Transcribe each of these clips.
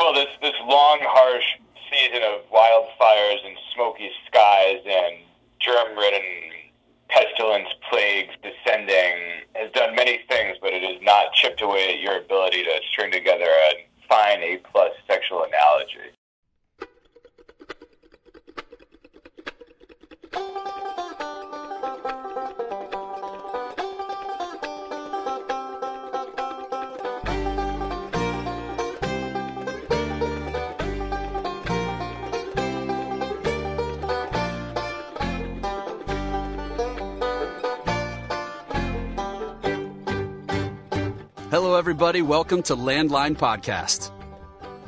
Well, this this long, harsh season of wildfires and smoky skies and germ-ridden pestilence plagues descending has done many things, but it has not chipped away at your ability to string together a fine A plus sexual analogy. Everybody. Welcome to Landline Podcast.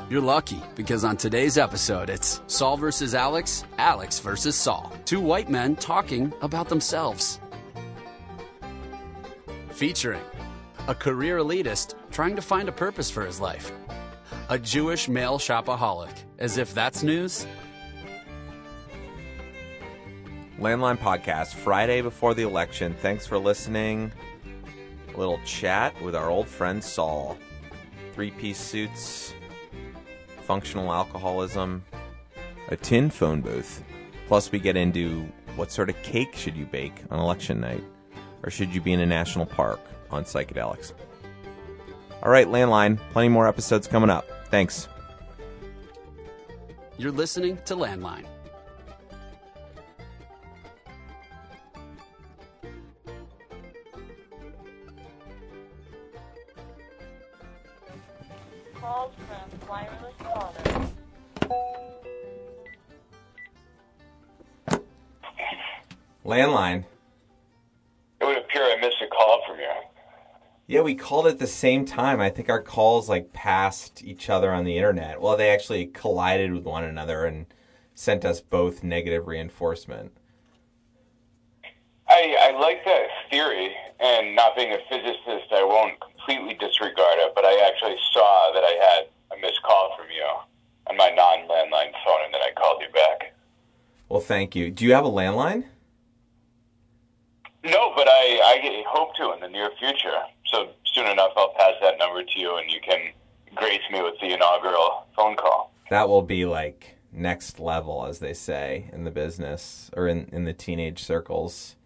You're lucky because on today's episode, it's Saul versus Alex, Alex versus Saul. Two white men talking about themselves. Featuring a career elitist trying to find a purpose for his life, a Jewish male shopaholic, as if that's news. Landline Podcast, Friday before the election. Thanks for listening. A little chat with our old friend Saul. Three piece suits, functional alcoholism, a tin phone booth. Plus, we get into what sort of cake should you bake on election night? Or should you be in a national park on psychedelics? All right, Landline, plenty more episodes coming up. Thanks. You're listening to Landline. Landline. It would appear I missed a call from you. Yeah, we called at the same time. I think our calls like passed each other on the internet. Well, they actually collided with one another and sent us both negative reinforcement. I, I like that theory, and not being a physicist, I won't completely disregard it, but I actually saw that I had a missed call from you on my non landline phone, and then I called you back. Well, thank you. Do you have a landline? No, but I, I hope to in the near future. So soon enough, I'll pass that number to you, and you can grace me with the inaugural phone call. That will be like next level, as they say in the business or in, in the teenage circles.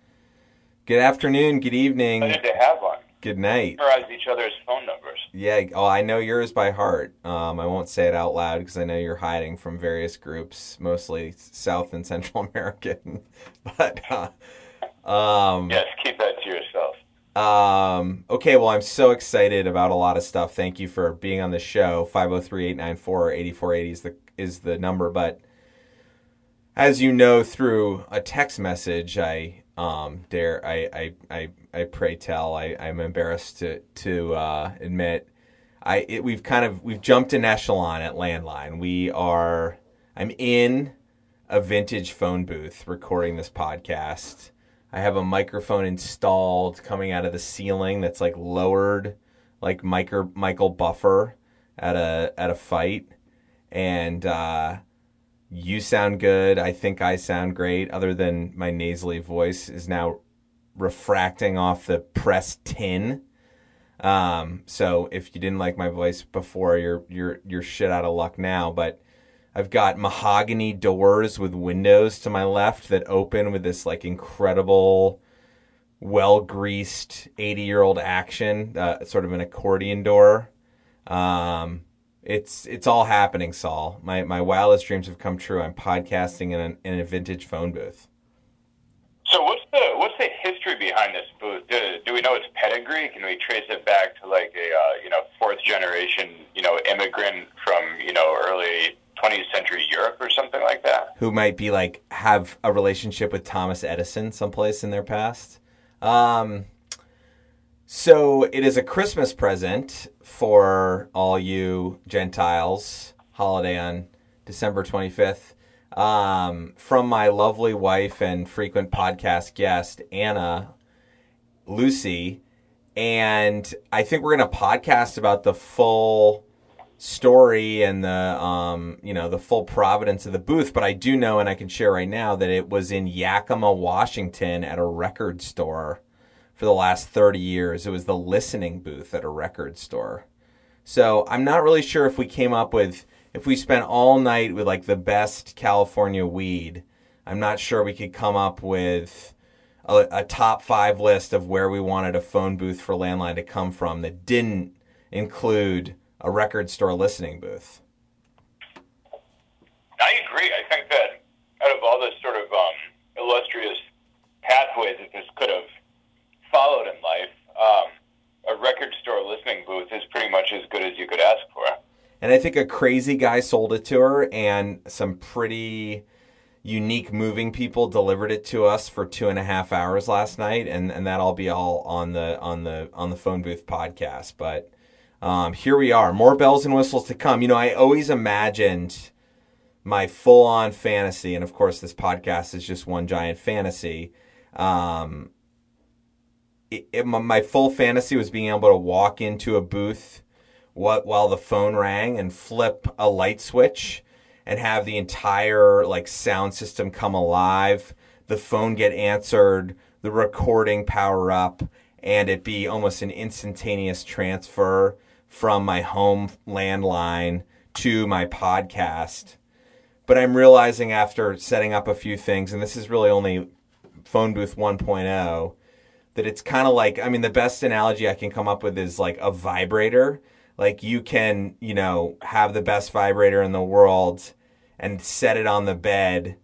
Good afternoon, good evening, I need to have one. good night. Memorize each other's phone numbers. Yeah, oh, I know yours by heart. Um, I won't say it out loud because I know you're hiding from various groups, mostly South and Central American. but uh, um, Yes, keep that to yourself. um, okay, well, I'm so excited about a lot of stuff. Thank you for being on the show. 503-894-8480 is the is the number, but as you know through a text message, I um, dare I I, I, I pray tell I, I'm embarrassed to to uh, admit I it, we've kind of we've jumped an echelon at landline. We are I'm in a vintage phone booth recording this podcast. I have a microphone installed coming out of the ceiling that's like lowered like Michael Michael Buffer at a at a fight and uh you sound good. I think I sound great, other than my nasally voice is now refracting off the pressed tin. Um, so if you didn't like my voice before, you're you're you're shit out of luck now. But I've got mahogany doors with windows to my left that open with this like incredible, well greased eighty year old action, uh, sort of an accordion door. Um, it's it's all happening, Saul. My my wildest dreams have come true. I'm podcasting in, an, in a vintage phone booth. So what's the what's the history behind this booth? Do, do we know its pedigree? Can we trace it back to like a uh, you know fourth generation you know immigrant from you know early 20th century Europe or something like that? Who might be like have a relationship with Thomas Edison someplace in their past? Um, so it is a Christmas present for all you Gentiles. Holiday on December 25th. Um, from my lovely wife and frequent podcast guest, Anna Lucy. And I think we're going to podcast about the full story and the um, you know the full providence of the booth but i do know and i can share right now that it was in yakima washington at a record store for the last 30 years. It was the listening booth at a record store. So i'm not really sure if we came up with if we spent all night with like the best California weed, I'm not sure we could come up with a, a top five list of where we wanted a phone booth for landline to come from that didn't include a record store listening booth. I agree. I think that out of all the sort of um, illustrious pathways that this could have followed in life, um, a record store listening booth is pretty much as good as you could ask for. And I think a crazy guy sold it to her, and some pretty unique moving people delivered it to us for two and a half hours last night, and, and that'll be all on the on the on the phone booth podcast. But um, here we are, more bells and whistles to come. You know, I always imagined my full on fantasy, and of course, this podcast is just one giant fantasy. Um, it, it, my full fantasy was being able to walk into a booth what while the phone rang and flip a light switch and have the entire like sound system come alive, the phone get answered, the recording power up, and it be almost an instantaneous transfer from my home landline to my podcast. But I'm realizing after setting up a few things, and this is really only phone booth 1.0, that it's kind of like, I mean, the best analogy I can come up with is like a vibrator. Like you can, you know, have the best vibrator in the world and set it on the bed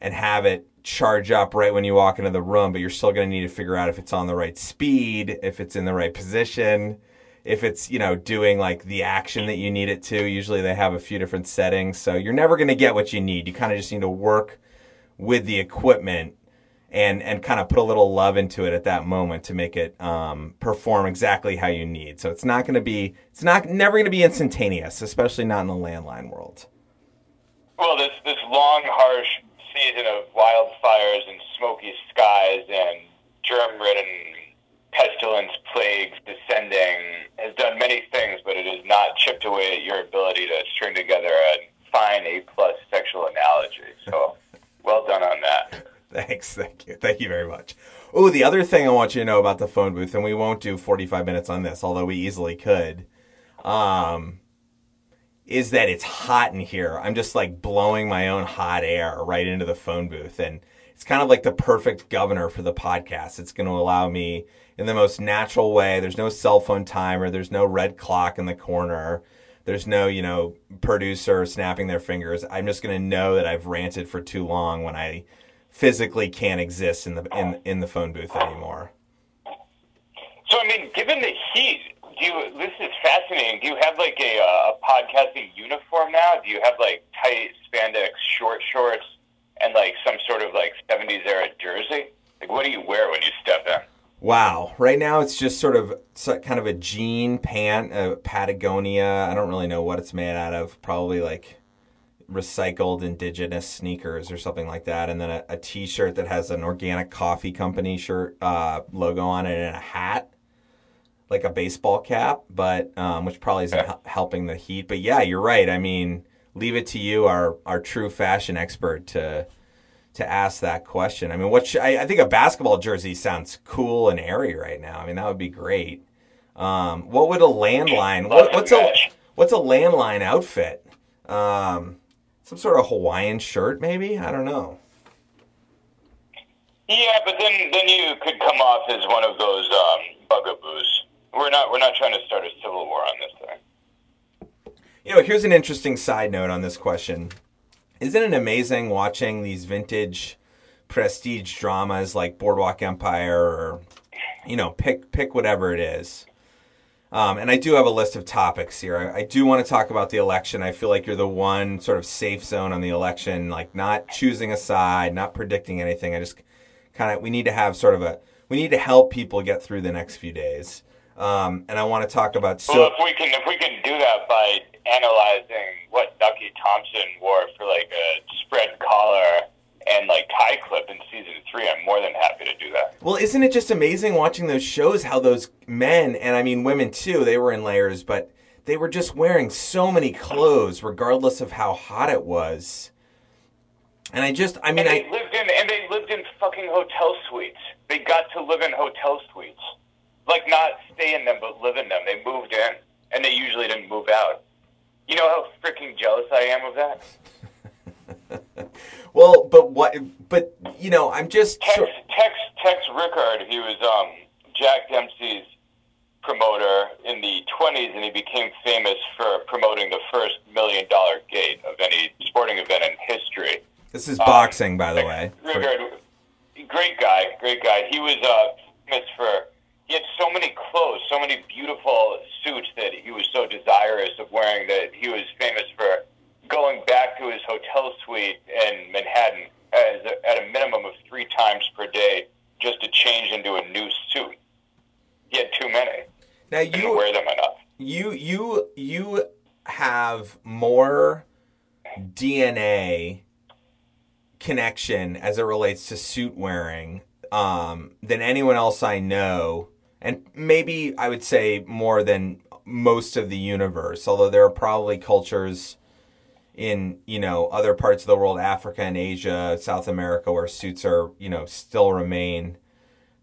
and have it charge up right when you walk into the room, but you're still going to need to figure out if it's on the right speed, if it's in the right position, if it's, you know, doing like the action that you need it to. Usually they have a few different settings. So you're never going to get what you need. You kind of just need to work with the equipment and and kind of put a little love into it at that moment to make it um, perform exactly how you need. So it's not going to be it's not never going to be instantaneous, especially not in the landline world. Well, this this long, harsh season of wildfires and smoky skies and germ-ridden pestilence plagues descending has done many things, but it has not chipped away at your ability to string together a fine A plus sexual analogy. So, well done on that. Thanks, thank you, thank you very much. Oh, the other thing I want you to know about the phone booth, and we won't do forty-five minutes on this, although we easily could. Um, is that it's hot in here. I'm just like blowing my own hot air right into the phone booth. And it's kind of like the perfect governor for the podcast. It's going to allow me in the most natural way. There's no cell phone timer. There's no red clock in the corner. There's no, you know, producer snapping their fingers. I'm just going to know that I've ranted for too long when I physically can't exist in the in in the phone booth anymore. So I mean, given the heat, do you, this is fascinating. Do you have like a, uh, a podcasting uniform now? Do you have like tight spandex short shorts and like some sort of like 70s era jersey? Like, what do you wear when you step in? Wow. Right now it's just sort of kind of a jean pant, a Patagonia. I don't really know what it's made out of. Probably like recycled indigenous sneakers or something like that. And then a a t-shirt that has an organic coffee company shirt uh, logo on it and a hat like a baseball cap, but um, which probably isn't Yeah. helping the heat. But yeah, you're right. I mean, leave it to you, our our true fashion expert, to to ask that question. I mean, what sh- I, I think a basketball jersey sounds cool and airy right now. I mean, that would be great. Um, what would a landline? What, what's a what's a landline outfit? Um, some sort of Hawaiian shirt, maybe. I don't know. Yeah, but then then you could come off as one of those um, boogaloos. We're not we're not trying to start a civil war on this thing. You know, here's an interesting side note on this question. Isn't it amazing watching these vintage prestige dramas like Boardwalk Empire or you know, pick pick whatever it is. Um, and I do have a list of topics here. I, I do want to talk about the election. I feel like you're the one sort of safe zone on the election, like not choosing a side, not predicting anything. I just kind of we need to have sort of a we need to help people get through the next few days. Um, and I want to talk about so. well, if we can if we can do that by analyzing what Nucky Thompson wore for like a spread collar and like tie clip in season three, I'm more than happy to do that. Well, isn't it just amazing watching those shows how those men and I mean women too, they were in layers, but they were just wearing so many clothes regardless of how hot it was. And I just I mean I lived in and they lived in fucking hotel suites. They got to live in hotel suites, like not stay in them but live in them. They moved in, and they usually didn't move out. You know how freaking jealous I am of that. Well, but what? But you know, I'm just. Tex sor- Tex Tex Rickard, he was um, Jack Dempsey's promoter in the 20s, and he became famous for promoting the first million dollar gate of any sporting event in history. This is boxing, by the way. For- Rickard, great guy, great guy. He was uh, famous for. He had so many clothes, so many beautiful suits that he was so desirous of wearing that he was famous for going back to his hotel suite in Manhattan as a, at a minimum of three times per day just to change into a new suit. He had too many. now Didn't you wear them enough. you you you have more DNA connection as it relates to suit wearing um, than anyone else I know, and maybe I would say more than most of the universe. Although there are probably cultures in you know other parts of the world, Africa and Asia, South America, where suits are you know still remain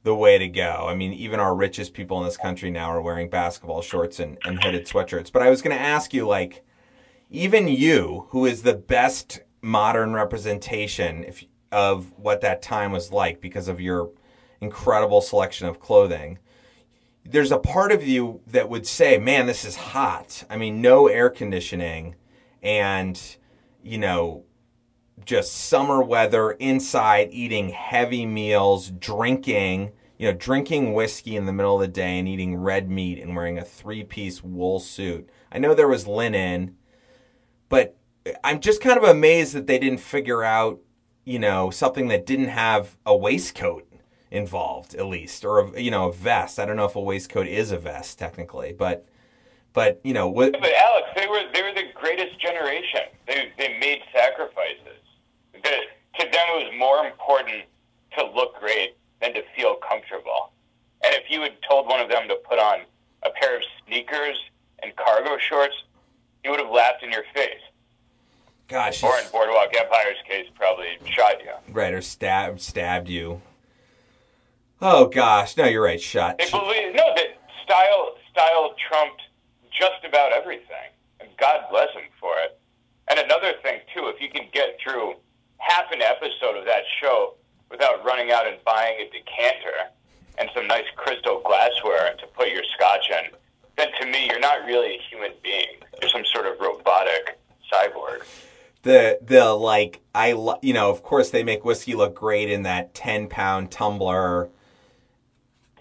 the way to go. I mean, even our richest people in this country now are wearing basketball shorts and, and hooded sweatshirts. But I was going to ask you, like, even you, who is the best modern representation if, of what that time was like because of your incredible selection of clothing, there's a part of you that would say, man, this is hot. I mean, no air conditioning and, you know, just summer weather inside eating heavy meals drinking you know drinking whiskey in the middle of the day and eating red meat and wearing a three-piece wool suit i know there was linen but i'm just kind of amazed that they didn't figure out you know something that didn't have a waistcoat involved at least or a, you know a vest i don't know if a waistcoat is a vest technically but but you know what But Alex, they were they were the greatest generation. They they made sacrifices. The, to them, it was more important to look great than to feel comfortable. And if you had told one of them to put on a pair of sneakers and cargo shorts, you would have laughed in your face. gosh Or in Boardwalk Empire's case, probably shot you. right or stabbed stabbed you oh gosh no you're right shot They believe no that style style trumped just about everything, and God bless him for it. And another thing too, if you can get through half an episode of that show without running out and buying a decanter and some nice crystal glassware to put your scotch in, then to me you're not really a human being. You're some sort of robotic cyborg. the the like I you know of course they make whiskey look great in that 10 pound tumbler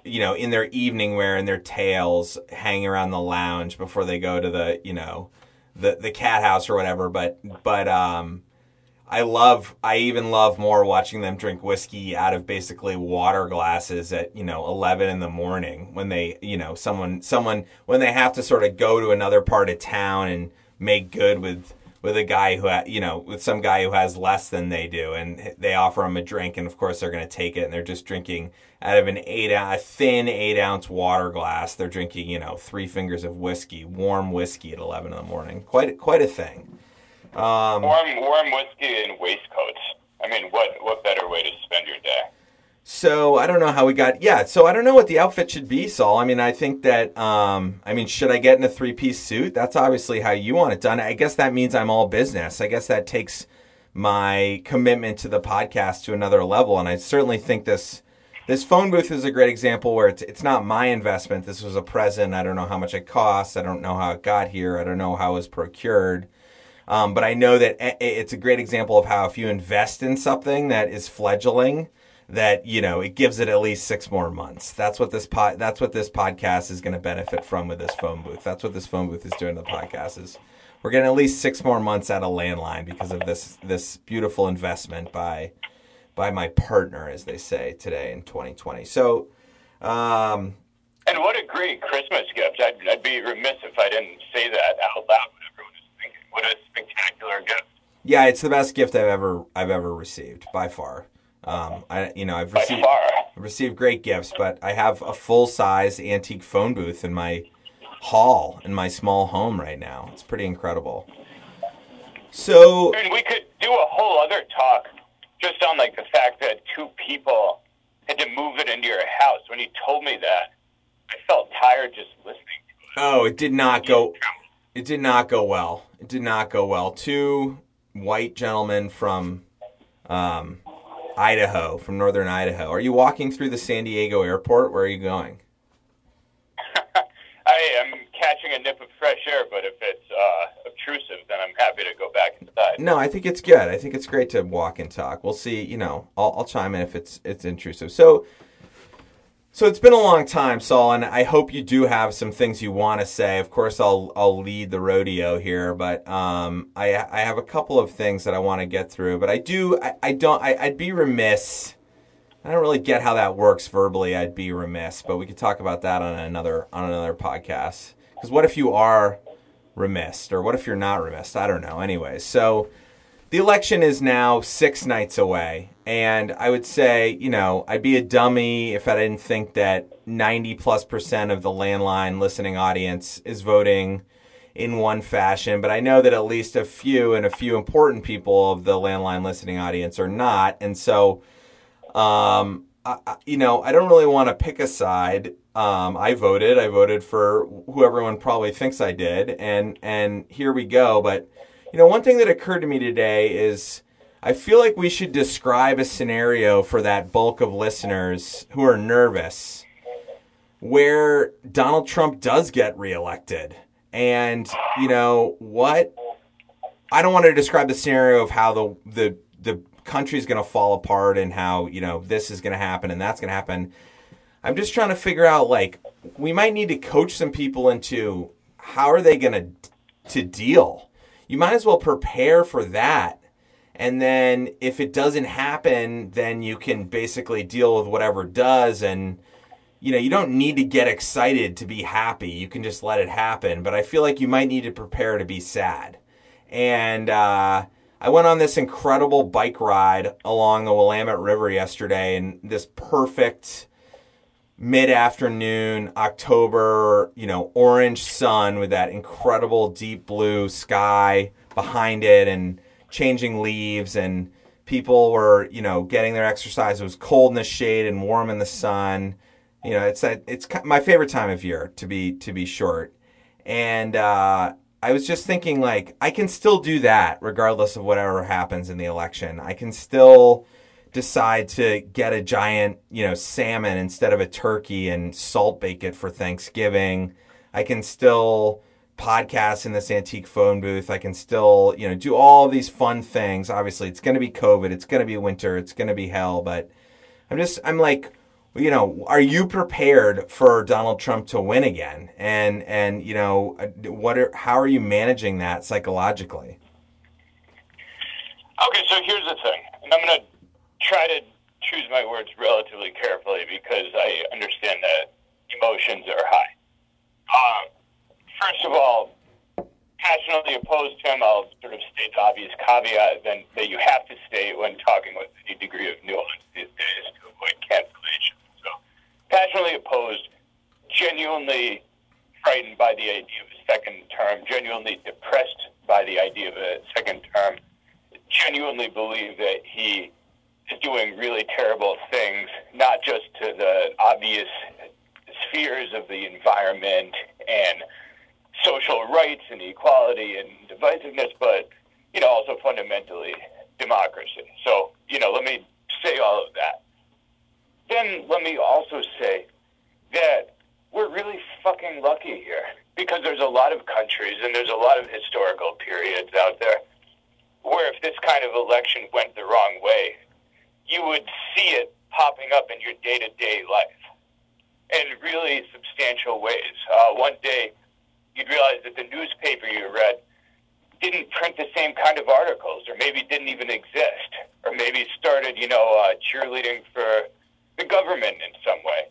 you know in their evening wear and their tails hanging around the lounge before they go to the you know the the cat house or whatever. But but um I love I even love more watching them drink whiskey out of basically water glasses at you know 11 in the morning when they you know someone someone when they have to sort of go to another part of town and make good with with a guy who ha- you know with some guy who has less than they do and they offer them a drink and of course they're going to take it and they're just drinking out of an eight a thin eight ounce water glass they're drinking you know three fingers of whiskey warm whiskey at 11 in the morning quite quite a thing um, Warm warm whiskey and waistcoats. I mean, what what better way to spend your day? So I don't know how we got. Yeah. So I don't know what the outfit should be, Saul. I mean, I think that. Um, I mean, should I get in a three piece suit? That's obviously how you want it done. I guess that means I'm all business. I guess that takes my commitment to the podcast to another level, and I certainly think this. This phone booth is a great example where it's it's not my investment. This was a present. I don't know how much it costs. I don't know how it got here. I don't know how it was procured. Um, but I know that it's a great example of how if you invest in something that is fledgling, that you know it gives it at least six more months. That's what this pod, that's what this podcast is going to benefit from with this phone booth. That's what this phone booth is doing to the podcast is we're getting at least six more months out of landline because of this this beautiful investment by by my partner, as they say today in 2020. So. Um, And what a great Christmas gift! I'd, I'd be remiss if I didn't say that out loud when everyone is thinking. What a spectacular gift! Yeah, it's the best gift I've ever I've ever received by far. Um, I you know I've received received great gifts, but I have a full size antique phone booth in my hall in my small home right now. It's pretty incredible. So we could do a whole other talk just on like the fact that two people had to move it into your house. When you told me that, I felt tired just listening. oh, it did not go It did not go well. It did not go well. Two white gentlemen from um, Idaho, from northern Idaho. Are you walking through the San Diego airport? Where are you going? I am catching a nip of fresh air, but if it's uh, obtrusive, then I'm happy to go back inside. No, I think it's good. I think it's great to walk and talk. We'll see. You know, I'll, I'll chime in if it's it's intrusive. So, so it's been a long time, Saul, and I hope you do have some things you want to say. Of course, I'll I'll lead the rodeo here, but um, I I have a couple of things that I want to get through. But I do I, I don't I, I'd be remiss. I don't really get how that works verbally. I'd be remiss, but we could talk about that on another on another podcast. Because what if you are remiss, or what if you're not remiss? I don't know. Anyway, so the election is now six nights away, and I would say, you know, I'd be a dummy if I didn't think that ninety plus percent of the landline listening audience is voting in one fashion, but I know that at least a few and a few important people of the landline listening audience are not, and so. Um, I- you know, I don't really want to pick a side. Um, I voted. I voted for who everyone probably thinks I did, and and here we go. But you know, one thing that occurred to me today is I feel like we should describe a scenario for that bulk of listeners who are nervous, where Donald Trump does get reelected, and you know what I don't want to describe the scenario of how the the the country's going to fall apart and how you know this is going to happen and that's going to happen. I'm just trying to figure out like we might need to coach some people into how are they going to to deal. You might as well prepare for that. And then if it doesn't happen, then you can basically deal with whatever does and you know, you don't need to get excited to be happy. You can just let it happen. But I feel like you might need to prepare to be sad. And uh, I went on this incredible bike ride along the Willamette River yesterday, and this perfect mid-afternoon October, you know, orange sun with that incredible deep blue sky behind it, and changing leaves, and people were, you know, getting their exercise. It was cold in the shade and warm in the sun. You know, it's a, it's my favorite time of year to be to be short, and uh, I was just thinking like I can still do that regardless of whatever happens in the election. I can still decide to get a giant, you know, salmon instead of a turkey and salt bake it for Thanksgiving. I can still podcast in this antique phone booth. I can still, you know, do all these fun things. Obviously, it's going to be COVID, it's going to be winter, it's going to be hell, but I'm just I'm like you know, are you prepared for Donald Trump to win again? And and you know, what are how are you managing that psychologically? Okay, so here's the thing, and I'm going to try to choose my words relatively carefully because I understand that emotions are high. Um, first of all, passionately opposed to him. I'll sort of state the obvious caveat then that you have to state when talking with any degree of nuance these days to avoid cancellation. So, passionately opposed, genuinely frightened by the idea of a second term, genuinely depressed by the idea of a second term, genuinely believe that he doing really terrible things, not just to the obvious spheres of the environment and social rights and equality and divisiveness, but you know also fundamentally democracy. So you know, let me say all of that. Then let me also say that we're really fucking lucky here because there's a lot of countries and there's a lot of historical periods out there where if this kind of election went the wrong way, you would see it popping up in your day to day life in really substantial ways. Uh, one day, you'd realize that the newspaper you read didn't print the same kind of articles, or maybe didn't even exist, or maybe started, you know, uh, cheerleading for the government in some way.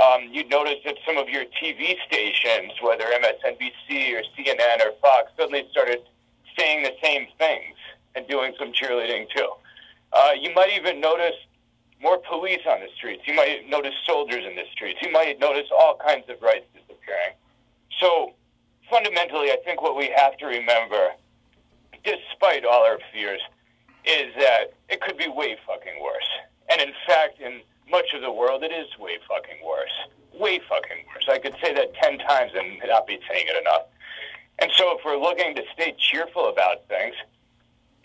Um, you'd notice that some of your TV stations, whether MSNBC or CNN or Fox, suddenly started saying the same things and doing some cheerleading too. Uh, you might even notice more police on the streets. You might notice soldiers in the streets. You might notice all kinds of rights disappearing. So, fundamentally, I think what we have to remember, despite all our fears, is that it could be way fucking worse. And in fact, in much of the world, it is way fucking worse. Way fucking worse. I could say that ten times and not be saying it enough. And so if we're looking to stay cheerful about things,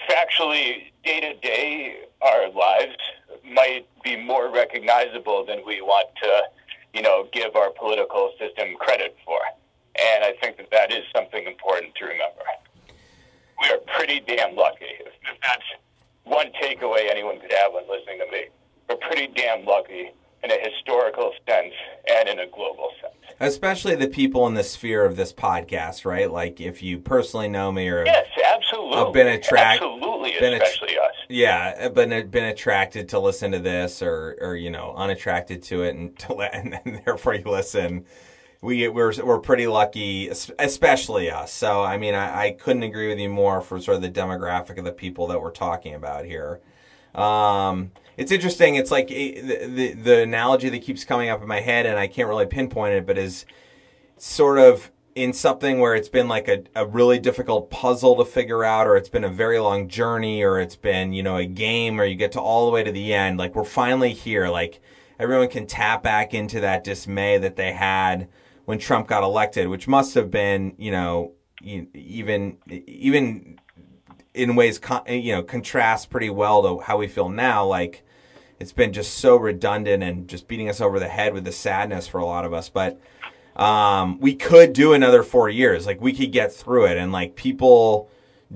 factually, day to day, our lives might be more recognizable than we want to, you know, give our political system credit for. And I think that that is something important to remember. We are pretty damn lucky. If that's one takeaway anyone could have when listening to me, we're pretty damn lucky in a historical sense and in a global sense. Especially the people in the sphere of this podcast, right? Like if you personally know me or Yes, absolutely. I've been attract- absolutely, been att- especially us. yeah, been been attracted to listen to this or or you know unattracted to it and to let, and, and therefore you listen. We we're we're pretty lucky, especially us. So I mean, I, I couldn't agree with you more for sort of the demographic of the people that we're talking about here. Um, it's interesting. It's like eh, the, the the analogy that keeps coming up in my head, and I can't really pinpoint it, but is sort of in something where it's been like a, a really difficult puzzle to figure out, or it's been a very long journey, or it's been, you know, a game, or you get to all the way to the end. Like, we're finally here. Like, everyone can tap back into that dismay that they had when Trump got elected, which must have been, you know, even, even in ways, con- you know, contrasts pretty well to how we feel now. Like, it's been just so redundant and just beating us over the head with the sadness for a lot of us. But, um, we could do another four years. Like we could get through it, and like people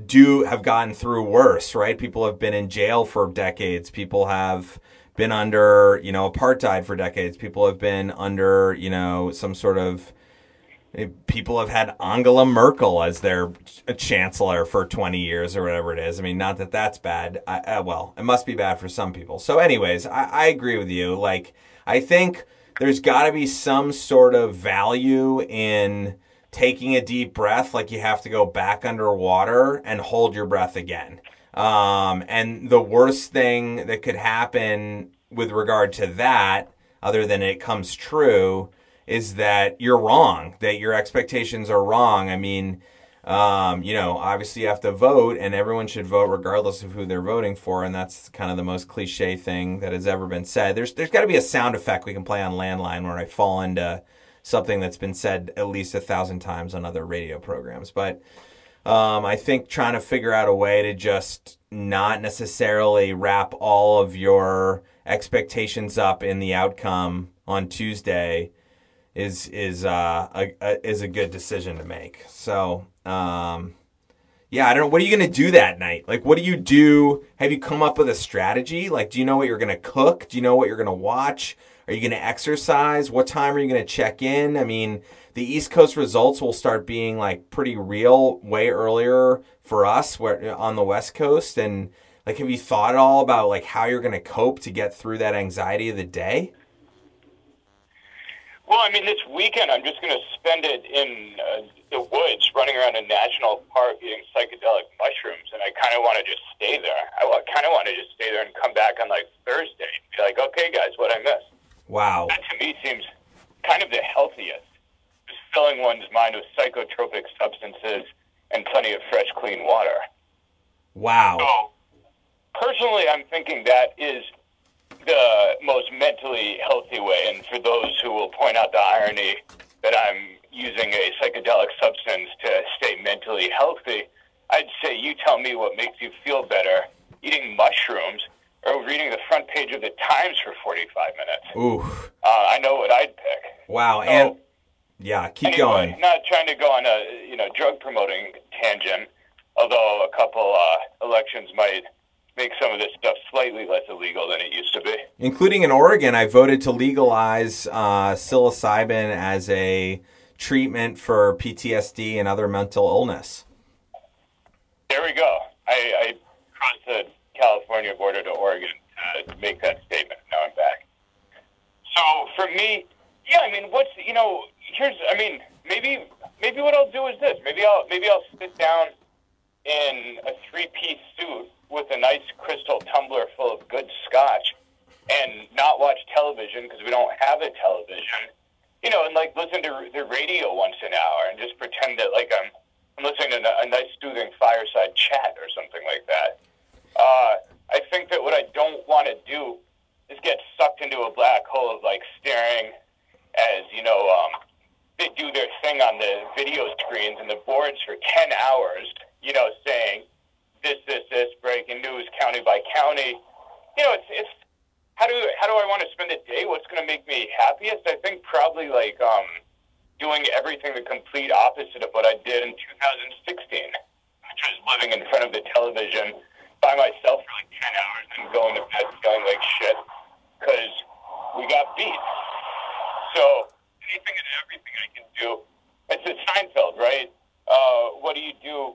do have gotten through worse, right? People have been in jail for decades. People have been under, you know, apartheid for decades. People have been under, you know, some sort of. People have had Angela Merkel as their chancellor for 20 years or whatever it is. I mean, not that that's bad. I, uh, well, it must be bad for some people. So, anyways, I, I agree with you. Like, I think there's got to be some sort of value in taking a deep breath, like you have to go back underwater and hold your breath again. Um, and the worst thing that could happen with regard to that, other than it comes true, is that you're wrong, that your expectations are wrong. I mean, um, you know, obviously you have to vote, and everyone should vote regardless of who they're voting for, and that's kind of the most cliche thing that has ever been said. There's there's got to be a sound effect we can play on landline where I fall into something that's been said at least a thousand times on other radio programs, but. Um, I think trying to figure out a way to just not necessarily wrap all of your expectations up in the outcome on Tuesday is is uh, a, a, is a good decision to make. So um, yeah, I don't know. What are you gonna do that night? Like, what do you do? Have you come up with a strategy? Like, do you know what you're gonna cook? Do you know what you're gonna watch? Are you gonna exercise? What time are you gonna check in? I mean, the East Coast results will start being like pretty real way earlier for us where on the West Coast. And like, have you thought at all about like how you're gonna cope to get through that anxiety of the day? Well, I mean, this weekend I'm just going to spend it in uh, the woods, running around a national park eating psychedelic mushrooms, and I kind of want to just stay there. I kind of want to just stay there and come back on like Thursday and be like, okay, guys, what I missed. Wow. That to me seems kind of the healthiest. Just filling one's mind with psychotropic substances and plenty of fresh, clean water. Wow. So, personally, I'm thinking that is the most mentally healthy way. And for those who will point out the irony that I'm using a psychedelic substance to stay mentally healthy, I'd say you tell me what makes you feel better eating mushrooms or reading the front page of the Times for 45 minutes. Ooh. Uh, I know what I'd pick. Wow. So, And yeah, keep anyway, going. Not trying to go on a you know drug promoting tangent, although a couple uh, elections might make some of this stuff slightly less illegal than it used to be. Including in Oregon, I voted to legalize uh, psilocybin as a treatment for PTSD and other mental illness. There we go. I, I crossed the California border to Oregon to make that statement. Now I'm back. So for me, yeah, I mean, what's you know, here's, I mean, maybe maybe what I'll do is this. Maybe I'll maybe I'll sit down in a three-piece suit with a nice crystal tumbler full of good scotch and not watch television because we don't have a television. You know, and like listen to the radio once an hour and just pretend that like I'm I'm listening to a nice soothing fireside chat or something like that. Uh, I think that what I don't want to do is get sucked into a black hole of like staring as you know um, they do their thing on the video screens and the boards for County. By county. You know, it's it's how do how do I want to spend a day? What's going to make me happiest? I think probably like um, doing everything the complete opposite of what I did in 2016, which was living in front of the television by myself for like 10 hours and going to bed feeling like shit because we got beat. So anything and everything I can do. It's a Seinfeld, right? Uh, what do you do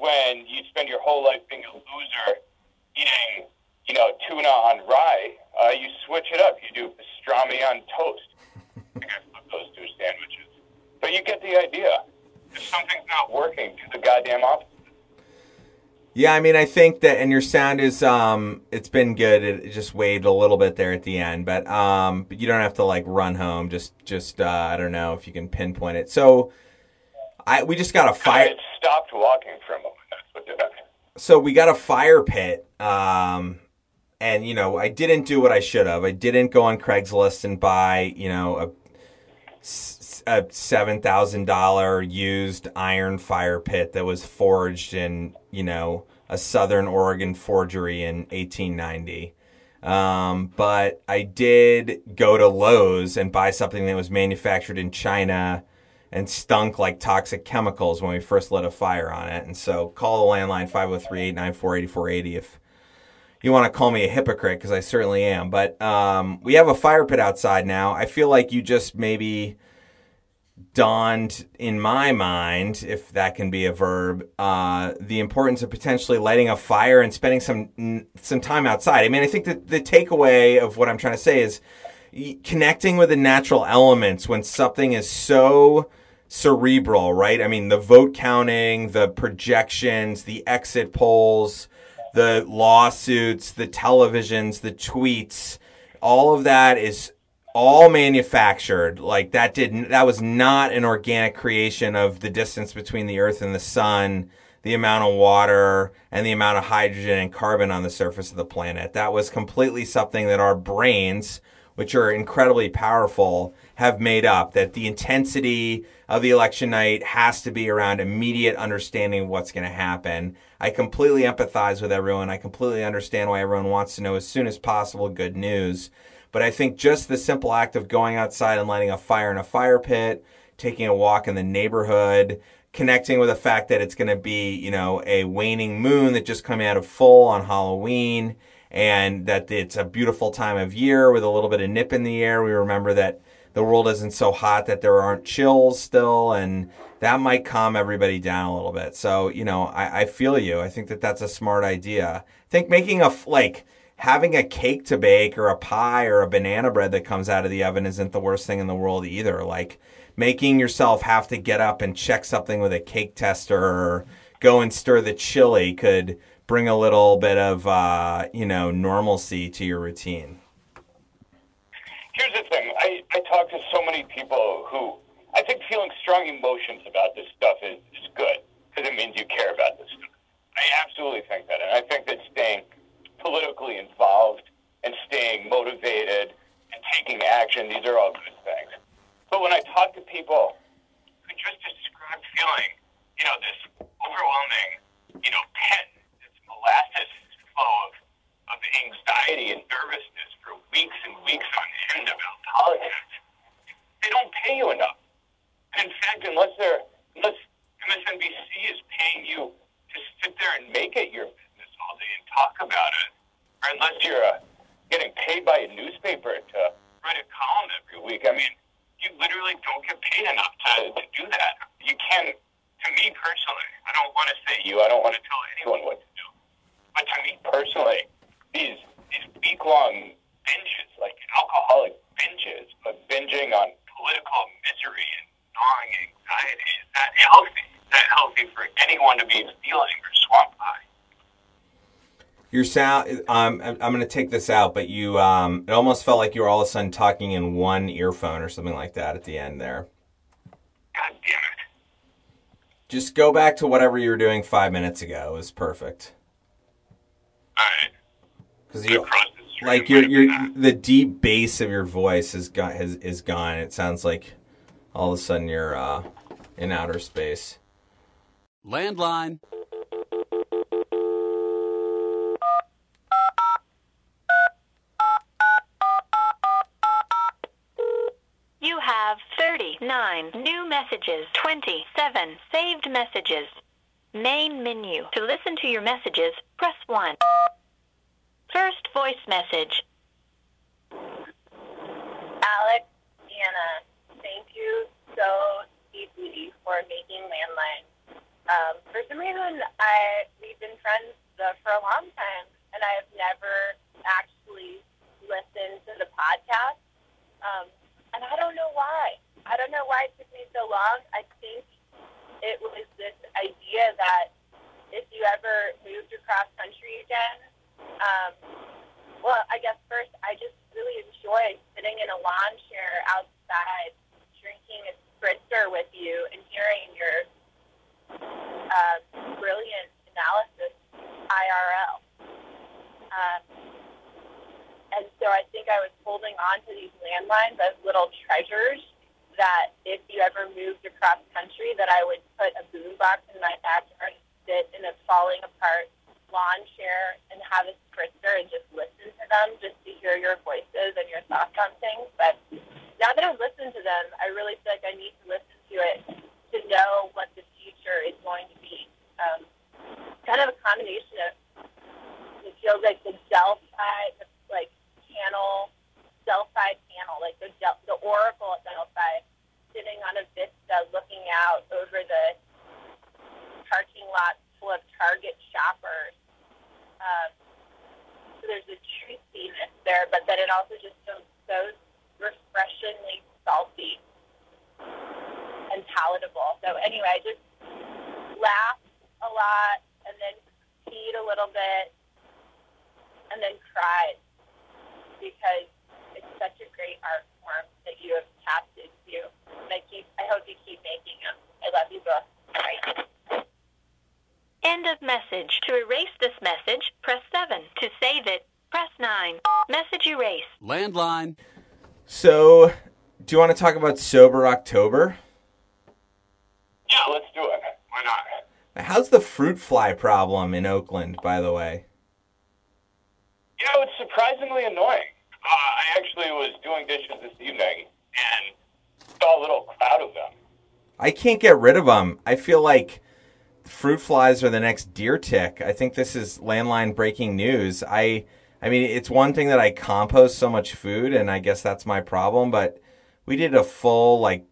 when you spend your whole life being a loser, eating, you know, tuna on rye? Uh, you switch it up. You do pastrami on toast. I think I flip those two sandwiches. But you get the idea. If something's not working, do the goddamn opposite. Yeah, I mean, I think that, and your sound is, um, it's been good. It, it just waved a little bit there at the end, but, um, but you don't have to like run home. Just, just, uh, I don't know if you can pinpoint it. So, I, we just got a fire. had stopped walking did it. So we got a fire pit, um, and you know, I didn't do what I should have. I didn't go on Craigslist and buy, you know, a a seven thousand dollar used iron fire pit that was forged in you know a Southern Oregon forgery in eighteen ninety. Um, but I did go to Lowe's and buy something that was manufactured in China and stunk like toxic chemicals when we first lit a fire on it. And so call the landline 503-894-8480 if you want to call me a hypocrite because I certainly am. But um, we have a fire pit outside now. I feel like you just maybe dawned in my mind, if that can be a verb, uh, the importance of potentially lighting a fire and spending some some time outside. I mean, I think that the takeaway of what I'm trying to say is connecting with the natural elements when something is so cerebral, right? I mean, the vote counting, the projections, the exit polls, the lawsuits, the televisions, the tweets, all of that is all manufactured. Like that didn't that was not an organic creation of the distance between the earth and the sun, the amount of water and the amount of hydrogen and carbon on the surface of the planet. That was completely something that our brains, which are incredibly powerful, have made up. That the intensity of the election night has to be around immediate understanding of what's going to happen. I completely empathize with everyone. I completely understand why everyone wants to know as soon as possible good news. But I think just the simple act of going outside and lighting a fire in a fire pit, taking a walk in the neighborhood, connecting with the fact that it's going to be, you know, a waning moon that just came out of full on Halloween and that it's a beautiful time of year with a little bit of nip in the air. We remember that the world isn't so hot that there aren't chills still and that might calm everybody down a little bit. So, you know, I, I feel you. I think that that's a smart idea. I think making a, like, having a cake to bake or a pie or a banana bread that comes out of the oven isn't the worst thing in the world either. Like making yourself have to get up and check something with a cake tester or go and stir the chili could bring a little bit of, uh, you know, normalcy to your routine. Here's the thing. I, I talk to so many people who I think feeling strong emotions about this stuff is, is good because it means you care about this stuff. I absolutely think that. And I think that staying politically involved and staying motivated and taking action, these are all good things. But when I talk to people who just describe feeling, you know, this overwhelming, you know, this molasses flow of, of anxiety and nervousness for weeks and weeks on end about politics, they don't pay you enough. And in fact, unless they're unless MSNBC is paying you to sit there and make it your business all day and talk about it, or unless you're uh, getting paid by a newspaper to write a column every week, I mean, you literally don't get paid enough to, to do that. You can, to me personally, I don't want to say you, I don't want to tell anyone what to but to me personally, these these week long binges, like alcoholic binges, but binging on political misery and gnawing anxiety, is that healthy? Is that healthy for anyone to be feeling or swamped by? Your sound, um, I'm, I'm going to take this out, but you, um, it almost felt like you were all of a sudden talking in one earphone or something like that at the end there. God damn it. Just go back to whatever you were doing five minutes ago. It was perfect because you like your your the deep bass of your voice is gone has is gone. It sounds like all of a sudden you're uh, in outer space. Landline. You have 39 new messages, 27 saved messages. Main menu. To listen to your messages, press 1. First voice message. Alex, Anna, thank you so deeply for making landline. Um, for some reason, I we've been friends uh, for a long time, and I have never actually listened to the podcast. Um, and I don't know why. I don't know why it took me so long. I think it was this idea that if you ever moved across country again, um, well, I guess first I just really enjoy sitting in a lawn chair outside, drinking a spritzer with you and hearing your uh, brilliant analysis IRL. Um, and so I think I was holding on to these landlines as little treasures that if you ever moved across country that I would put a boombox in my backyard and sit in a falling apart lawn chair and have a spritzer and just listen to them just to hear your voices and your thoughts on things. But now that I've listened to them, I really feel like I need to listen to it to know what the future is going to be. Um, kind of a combination of it feels like the Delphi, the, like panel, Delphi panel, like the Del- the Oracle at Delphi, sitting on a vista looking out over the parking lot full of Target shoppers. Um, so there's a truthiness there, but then it also just feels so refreshingly salty and palatable. So anyway, I just laughed a lot and then peed a little bit and then cried because it's such a great art form that you have tapped into. And I keep I hope you keep making them. I love you both. Bye. End of message. To erase this message, press 7. To save it, press 9. Message erase. Landline. So, do you want to talk about Sober October? Yeah, let's do it. Why not? How's the fruit fly problem in Oakland, by the way? You know, it's surprisingly annoying. Uh, I actually was doing dishes this evening and saw a little crowd of them. I can't get rid of them. I feel like fruit flies are the next deer tick. I think this is landline breaking news. I I mean, it's one thing that I compost so much food and I guess that's my problem, but we did a full like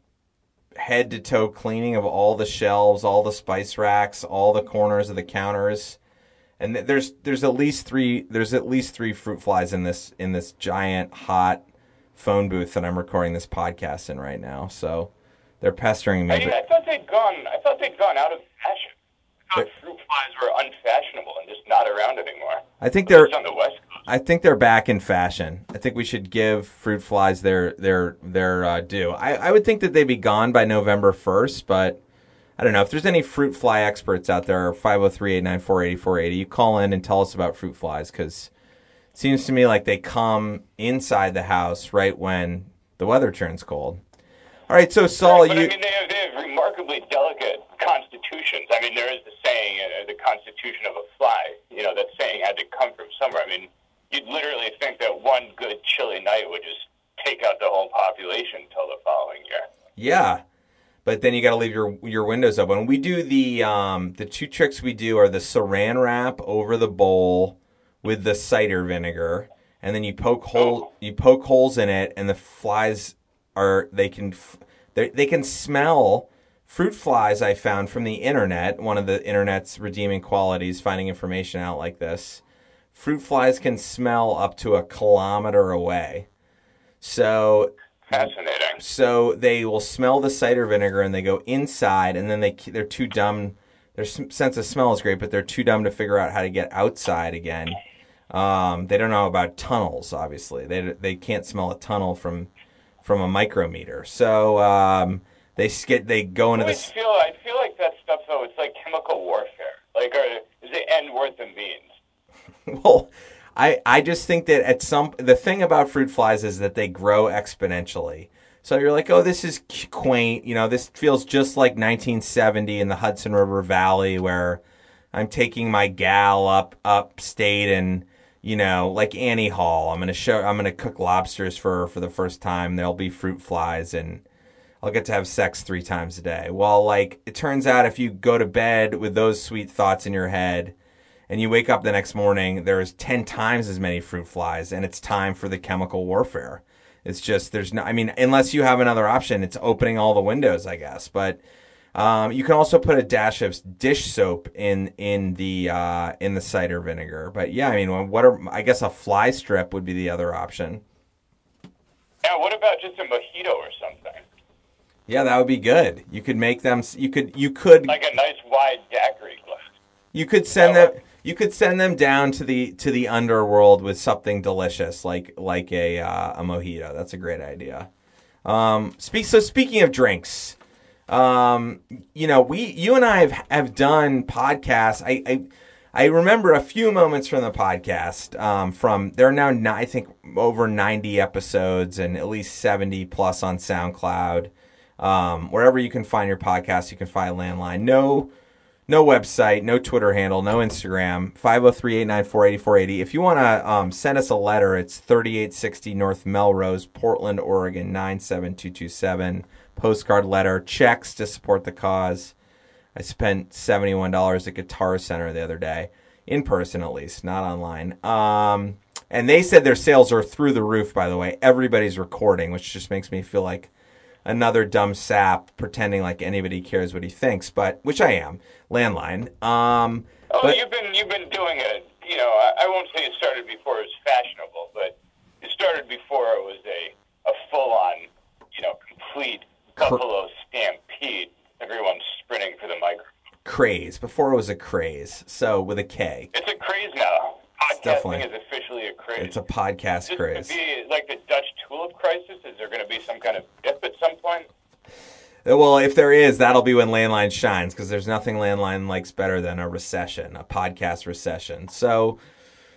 head to toe cleaning of all the shelves, all the spice racks, all the corners of the counters. And there's there's at least 3 there's at least 3 fruit flies in this in this giant hot phone booth that I'm recording this podcast in right now. So they're pestering me. I, but- I thought they'd gone. I thought they'd gone out of fashion. I thought fruit flies were unfashionable and just not around anymore. I think they're on the west coast. I think they're back in fashion. I think we should give fruit flies their their their uh, due. I, I would think that they'd be gone by November first, but I don't know if there's any fruit fly experts out there. 503-894-8480. You call in and tell us about fruit flies because it seems to me like they come inside the house right when the weather turns cold. All right, so Saul, but you I mean, they have, they have remarkably delicate constitutions. I mean, there is the saying, uh, the constitution of a fly. You know, that saying had to come from somewhere. I mean, you'd literally think that one good chilly night would just take out the whole population until the following year. Yeah. But then you got to leave your your windows open. We do the um the two tricks we do are the saran wrap over the bowl with the cider vinegar and then you poke hole you poke holes in it and the flies are they can f- they they can smell fruit flies I found from the internet, one of the internet's redeeming qualities finding information out like this. Fruit flies can smell up to a kilometer away. So Fascinating. so they will smell the cider vinegar and they go inside, and then they they're too dumb. Their sense of smell is great, but they're too dumb to figure out how to get outside again. Um, they don't know about tunnels. Obviously, they they can't smell a tunnel from from a micrometer. So um, they skid. They go into this. feel, I feel like that stuff, though, it's like chemical warfare. Like, are, is the end worth the means? Well, I I just think that at some the thing about fruit flies is that they grow exponentially. So you're like, oh, this is quaint. You know, this feels just like 1970 in the Hudson River Valley, where I'm taking my gal up upstate and you know, like Annie Hall. I'm gonna show. I'm gonna cook lobsters for her for the first time. There'll be fruit flies and. I'll get to have sex three times a day. Well, like it turns out if you go to bed with those sweet thoughts in your head and you wake up the next morning, there's 10 times as many fruit flies and it's time for the chemical warfare. It's just, there's no, I mean, unless you have another option, it's opening all the windows, I guess. But, um, you can also put a dash of dish soap in in the uh, in the cider vinegar. But yeah, I mean, what are I guess a fly strip would be the other option. Yeah, what about just a mojito or something? Yeah, that would be good. You could make them. You could. You could. Like a nice wide daiquiri glass. You could send them. You could send them down to the to the underworld with something delicious, like like a uh, a mojito. That's a great idea. Um, speak. So speaking of drinks, um, you know, we you and I have have done podcasts. I, I I remember a few moments from the podcast. Um, from there are now I think over ninety episodes and at least seventy plus on SoundCloud. Um, wherever you can find your podcast, you can find Landline. No, no website, no Twitter handle, no Instagram. 503-894-8480. If you want to um, send us a letter, it's 3860 North Melrose, Portland, Oregon 97227. Postcard letter, checks to support the cause. I spent $71 at Guitar Center the other day, in person at least, not online. Um, and they said their sales are through the roof, by the way. Everybody's recording, which just makes me feel like another dumb sap pretending like anybody cares what he thinks, but which I am. Landline. Um, oh, but, you've been you've been doing it. You know, I, I won't say it started before it was fashionable, but it started before it was a a full on, you know, complete buffalo stampede. Everyone's sprinting for the microphone. Craze before it was a craze. So with a K. It's a craze now. It's definitely Podcasting is officially a craze. it's a podcast Is craze. be like the Dutch tulip crisis? Is there going to be some kind of dip at some point? Well, if there is, that'll be when Landline shines because there's nothing Landline likes better than a recession, a podcast recession. So,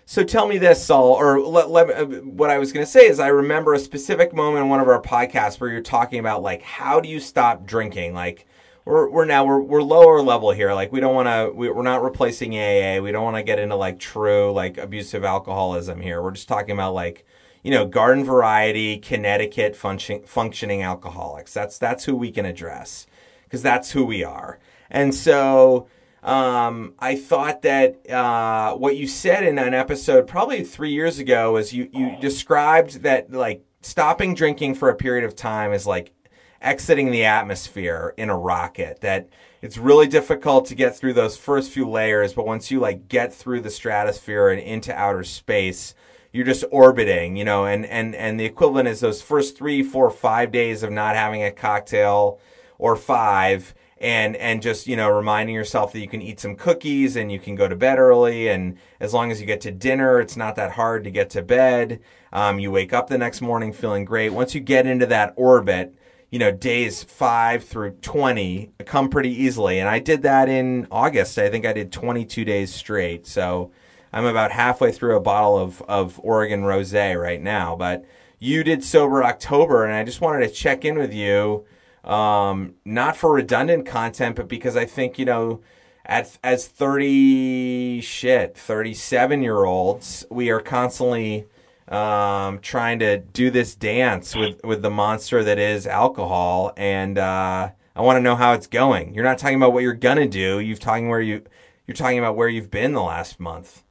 so tell me this, Saul, or let, let, uh, what I was going to say is I remember a specific moment in one of our podcasts where you're talking about like how do you stop drinking? Like we're we're now we're we're lower level here. Like we don't want to we, we're not replacing AA. We don't want to get into like true like abusive alcoholism here. We're just talking about like you know, garden variety, Connecticut function, functioning alcoholics. That's that's who we can address because that's who we are. And so um, I thought that uh, what you said in an episode probably three years ago was you you described that like stopping drinking for a period of time is like exiting the atmosphere in a rocket. That it's really difficult to get through those first few layers, but once you like get through the stratosphere and into outer space you're just orbiting, you know, and, and, and the equivalent is those first three, four, five days of not having a cocktail or five and, and just, you know, reminding yourself that you can eat some cookies and you can go to bed early. And as long as you get to dinner, it's not that hard to get to bed. Um, you wake up the next morning feeling great. Once you get into that orbit, you know, days five through 20 come pretty easily. And I did that in August. I think I did 22 days straight. So, I'm about halfway through a bottle of, of Oregon Rosé right now, but you did sober October, and I just wanted to check in with you, um, not for redundant content, but because I think you know, at as thirty shit thirty seven year olds, we are constantly um, trying to do this dance with with the monster that is alcohol, and uh, I want to know how it's going. You're not talking about what you're gonna do. You've talking where you you're talking about where you've been the last month.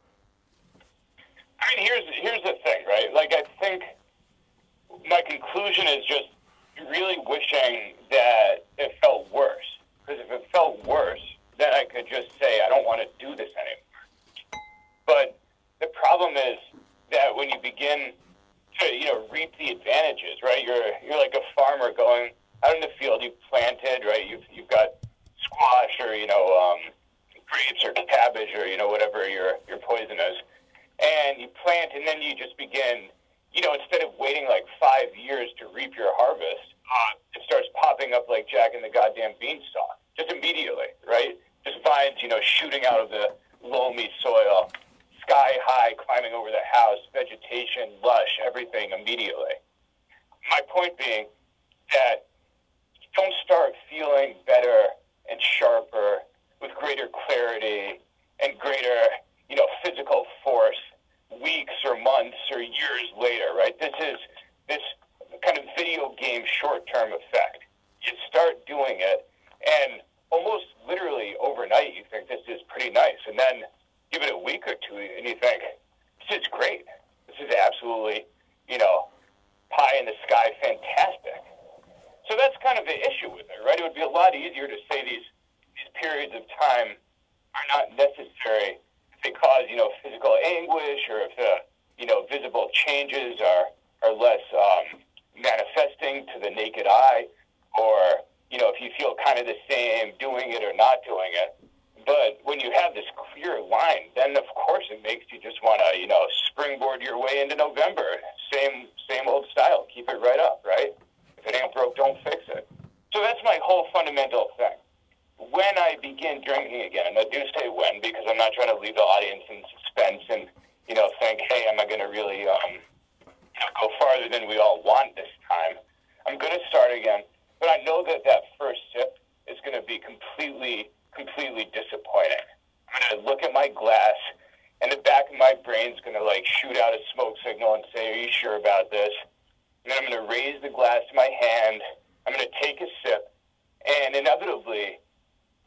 I mean, here's here's the thing, right? Like, I think my conclusion is just really wishing that it felt worse. Because if it felt worse, then I could just say I don't want to do this anymore. But the problem is that when you begin to you know reap the advantages, right? You're you're like a farmer going out in the field. You planted, right? You've you've got squash or you know um, grapes or cabbage or you know whatever your your poison is and you plant, and then you just begin. You know, instead of waiting like five years to reap your harvest, uh, it starts popping up like Jack in the goddamn beanstalk, just immediately, right? Just vines, you know, shooting out of the loamy soil, sky high, climbing over the house, vegetation, lush, everything immediately. My point being that don't start feeling better and sharper with greater clarity and greater, you know, physical force weeks or months or years later, right? This is this kind of video game short term effect. You start doing it, and almost literally overnight, you think this is pretty nice, and then give it a week or two, and you think this is great. This is absolutely, you know, pie in the sky, fantastic. So that's kind of the issue with it, right? It would be a lot easier to say these these periods of time are not necessary they cause, you know, physical anguish or if the, you know, visible changes are are less um, manifesting to the naked eye, or you know, if you feel kind of the same doing it or not doing it. But when you have this clear line, then of course it makes you just want to, you know, springboard your way into November. Same, same old style. Keep it right up, right? If it ain't broke, don't fix it. So that's my whole fundamental thing. When I begin drinking again, and I do say when because I'm not trying to leave the audience in suspense and, you know, think, hey, am I going to really um, go farther than we all want this time? I'm going to start again, but I know that that first sip is going to be completely completely disappointing. I'm going to look at my glass, and the back of my brain's going to like shoot out a smoke signal and say, "Are you sure about this?" And then I'm going to raise the glass to my hand. I'm going to take a sip, and inevitably,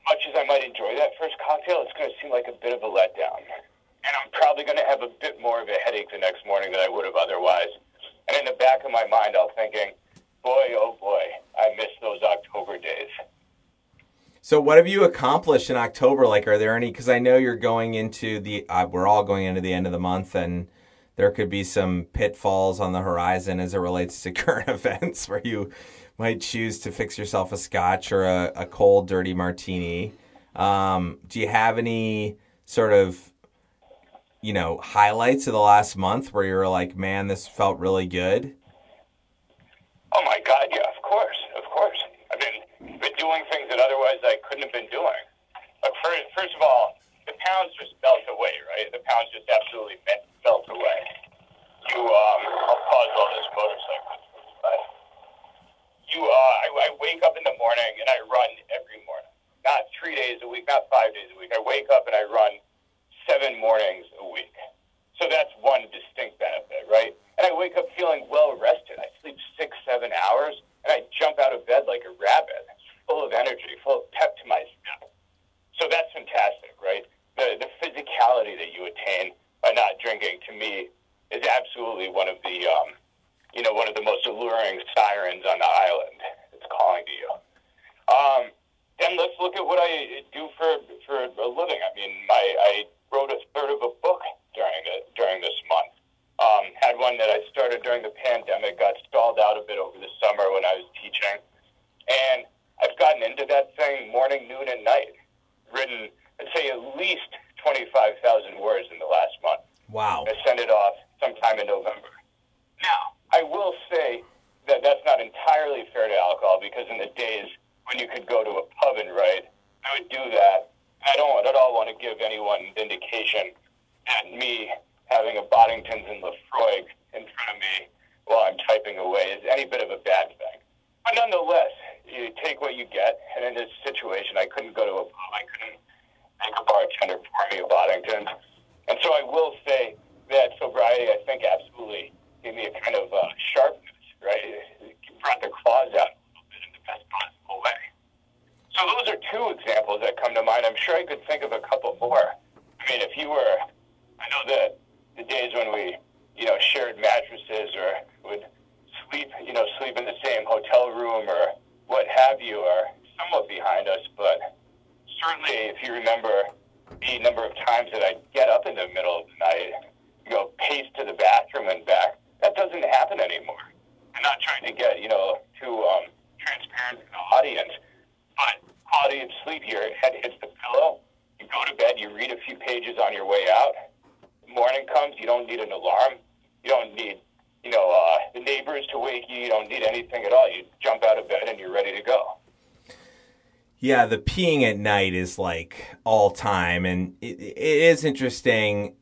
much as I might enjoy that first cocktail, it's going to seem like a bit of a letdown. And I'm probably going to have a bit more of a headache the next morning than I would have otherwise. And in the back of my mind, I'll thinking, boy, oh boy, I miss those October days. So, what have you accomplished in October? Like, are there any? Because I know you're going into the. Uh, we're all going into the end of the month, and there could be some pitfalls on the horizon as it relates to current events, where you might choose to fix yourself a scotch or a, a cold, dirty martini. Um, do you have any sort of, you know, highlights of the last month where you're like, man, this felt really good? Peeing at night is like all time, and it, it is interesting.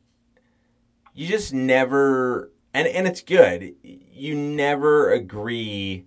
You just never, and and it's good. You never agree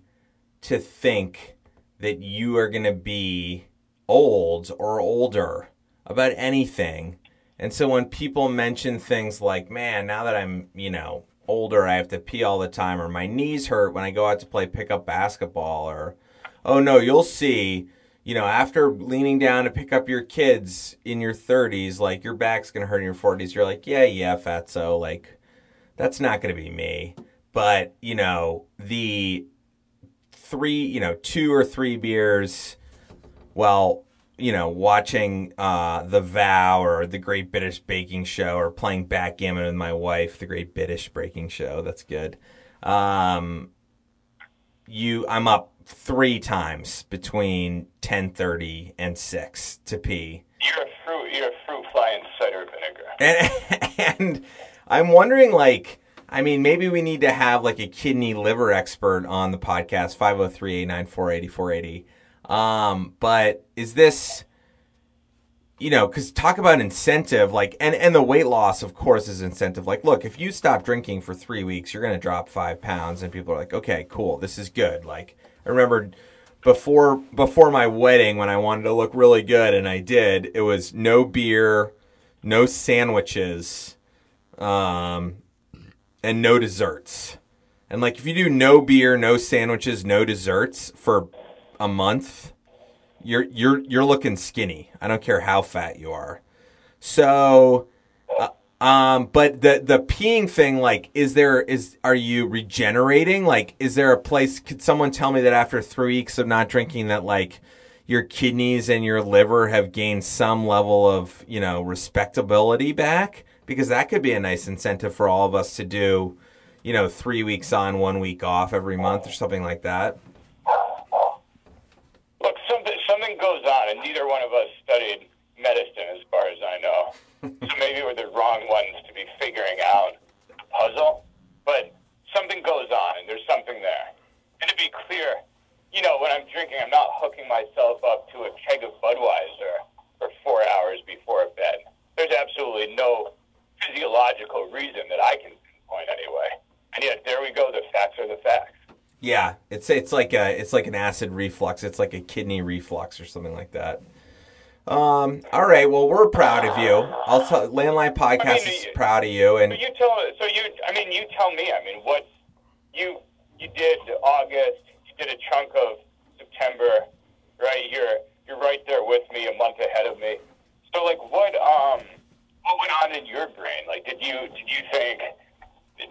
to think that you are going to be old or older about anything. And so when people mention things like, man, now that I'm, you know, older, I have to pee all the time, or my knees hurt when I go out to play pickup basketball, or oh no, you'll see, you know, after leaning down to pick up your kids in your 30s, like your back's going to hurt in your 40s. You're like, yeah, yeah, fatso, like that's not going to be me. But, you know, the three, you know, two or three beers while, you know, watching uh, The Vow or The Great British Baking Show or playing backgammon with my wife, The Great British Baking Show. That's good. Um, you, I'm up three times between 10:30 and 6 to pee. You're a fruit. You're a fruit fly in cider vinegar. And, and I'm wondering, like, I mean, maybe we need to have like a kidney liver expert on the podcast, 503-894-8480. Um, but is this, you know, because talk about incentive, like, and, and the weight loss, of course, is incentive. Like, look, if you stop drinking for three weeks, you're going to drop five pounds. And people are like, okay, cool, this is good. Like, I remember before before my wedding when I wanted to look really good, and I did. It was no beer, no sandwiches, um, and no desserts. And like if you do no beer, no sandwiches, no desserts for a month, you're you're you're looking skinny. I don't care how fat you are. So um, but the the peeing thing, like, is there is are you regenerating? Like, is there a place? Could someone tell me that after three weeks of not drinking, that like your kidneys and your liver have gained some level of you know respectability back? Because that could be a nice incentive for all of us to do, you know, three weeks on, one week off every month or something like that. Look, something something goes on, and neither one of us studied medicine, as far as I know. So maybe we're the wrong ones to be figuring out the puzzle. But something goes on, and there's something there. And to be clear, you know, when I'm drinking, I'm not hooking myself up to a keg of Budweiser for four hours before bed. There's absolutely no physiological reason that I can pinpoint anyway. And yet, there we go. The facts are the facts. Yeah, it's it's like a it's like an acid reflux. It's like a kidney reflux or something like that. Um, all right. Well, we're proud of you. I'll tell Landline Podcast I mean, is proud of you. And so you tell. So you. I mean, you tell me. I mean, what you you did August. You did a chunk of September. Right. You're you're right there with me, a month ahead of me. So, like, what um what went on in your brain? Like, did you did you think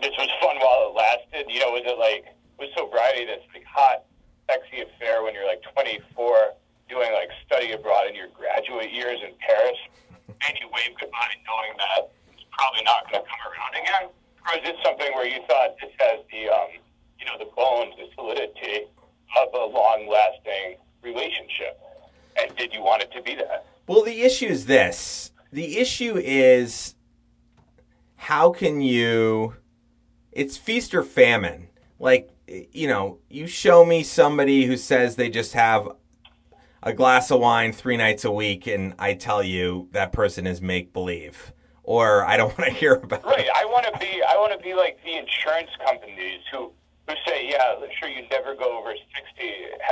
this was fun while it lasted? You know, was it like was sobriety this like hot, sexy affair when you're like 24? Doing like study abroad in your graduate years in Paris, and you wave goodbye knowing that it's probably not going to come around again? Or is it something where you thought this has the, um, you know, the bones, the solidity of a long-lasting relationship? And did you want it to be that? Well, the issue is this. The issue is how can you it's feast or famine. Like, you know, you show me somebody who says they just have a glass of wine three nights a week and I tell you that person is make believe or I don't want to hear about right. it. I want to be I want to be like the insurance companies who who say, yeah, sure you never go over 60.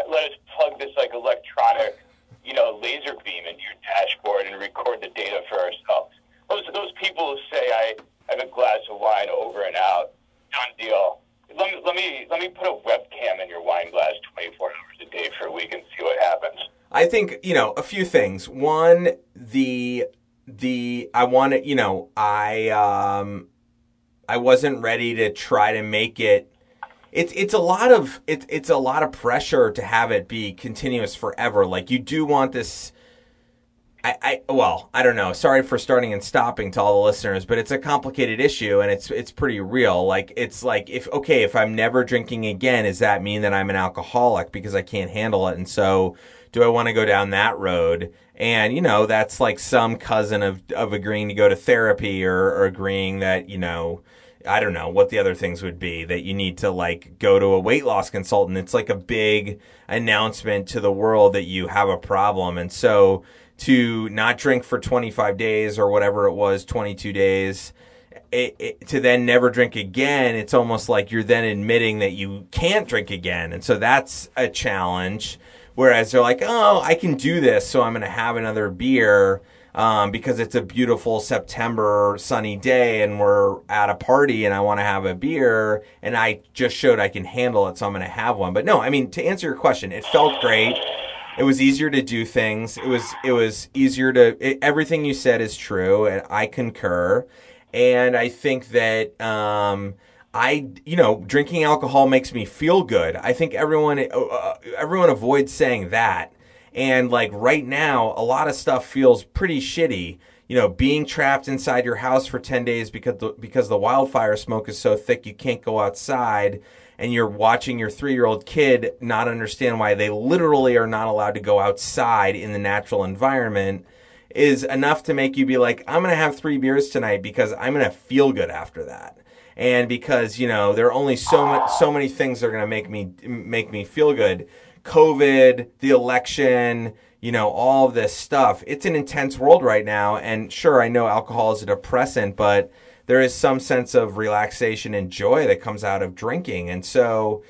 Let us plug this like electronic, you know, laser beam into your dashboard and record the data for ourselves. Those those people who say I have a glass of wine over and out, done deal. Let me let me let me put a webcam in your wine glass 24 hours a day for a week and see what happens. I think you know a few things. One, the the I want to you know I um I wasn't ready to try to make it. It's it's a lot of it's it's a lot of pressure to have it be continuous forever. Like you do want this. I, I well I don't know. Sorry for starting and stopping to all the listeners, but it's a complicated issue and it's it's pretty real. Like it's like if okay if I'm never drinking again, does that mean that I'm an alcoholic because I can't handle it? And so do I want to go down that road? And, you know, that's like some cousin of, of agreeing to go to therapy or, or agreeing that, you know, I don't know what the other things would be that you need to like go to a weight loss consultant. It's like a big announcement to the world that you have a problem. And so to not drink for 25 days or whatever it was, 22 days, it, it, to then never drink again, it's almost like you're then admitting that you can't drink again. And so that's a challenge. Whereas they're like, oh, I can do this, so I'm going to have another beer. um, because it's a beautiful September sunny day and we're at a party and I want to have a beer and I just showed I can handle it, so I'm going to have one. But no, I mean to answer your question, it felt great. It was easier to do things. It was it was easier to it, everything you said is true and I concur. And I think that um, I, you know, drinking alcohol makes me feel good. I think everyone, uh, uh, everyone avoids saying that. And like right now, a lot of stuff feels pretty shitty. You know, being trapped inside your house for 10 days because the, because the wildfire smoke is so thick you can't go outside and you're watching your three year old kid not understand why they literally are not allowed to go outside in the natural environment is enough to make you be like, I'm going to have three beers tonight because I'm going to feel good after that. And because, you know, there are only so much, so many things that are going to make me, make me feel good. COVID, the election, you know, all of this stuff. It's an intense world right now. And sure, I know alcohol is a depressant, but there is some sense of relaxation and joy that comes out of drinking. And so,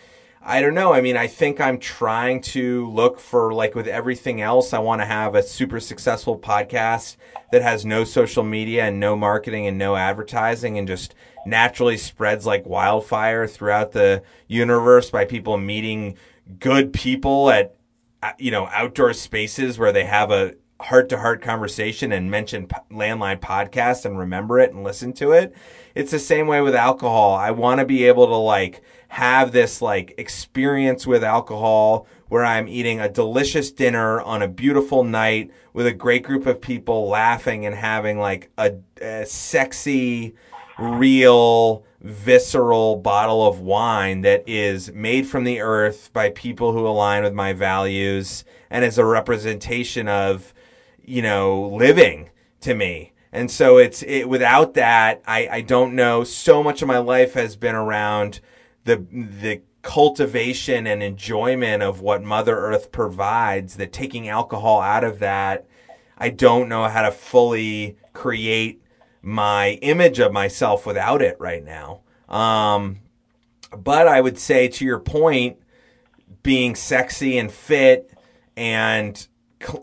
I don't know. I mean, I think I'm trying to look for, like with everything else, I want to have a super successful podcast that has no social media and no marketing and no advertising and just naturally spreads like wildfire throughout the universe by people meeting good people at, uh, you know, outdoor spaces where they have a heart to heart conversation and mention landline podcast and remember it and listen to it. It's the same way with alcohol. I want to be able to like, have this like experience with alcohol where I'm eating a delicious dinner on a beautiful night with a great group of people laughing and having like a, a sexy, real, visceral bottle of wine that is made from the earth by people who align with my values and is a representation of, you know, living to me. And so it's it, without that, I, I don't know. So much of my life has been around the the cultivation and enjoyment of what Mother Earth provides, that taking alcohol out of that, I don't know how to fully create my image of myself without it right now. Um, but I would say to your point, being sexy and fit and,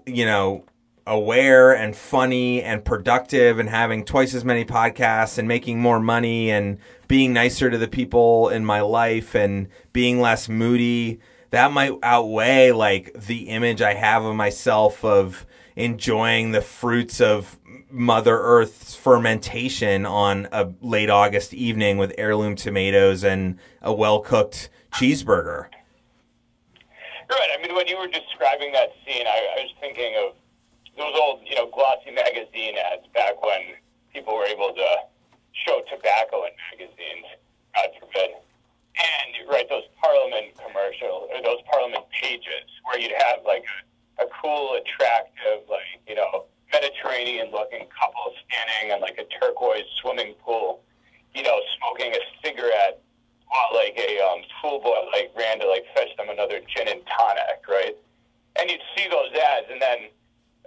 you know, aware and funny and productive and having twice as many podcasts and making more money and being nicer to the people in my life and being less moody that might outweigh like the image I have of myself of enjoying the fruits of Mother Earth's fermentation on a late August evening with heirloom tomatoes and a well cooked cheeseburger. Right. I mean, when you were describing that scene, I, I was thinking of those old, you know, glossy magazine ads back when people were able to show tobacco in magazines, God forbid. And right, those Parliament commercial or those Parliament pages where you'd have like a, a cool, attractive, like you know, Mediterranean-looking couple standing in like a turquoise swimming pool, you know, smoking a cigarette while like a um, schoolboy like ran to like fetch them another gin and tonic, right? And you'd see those ads, and then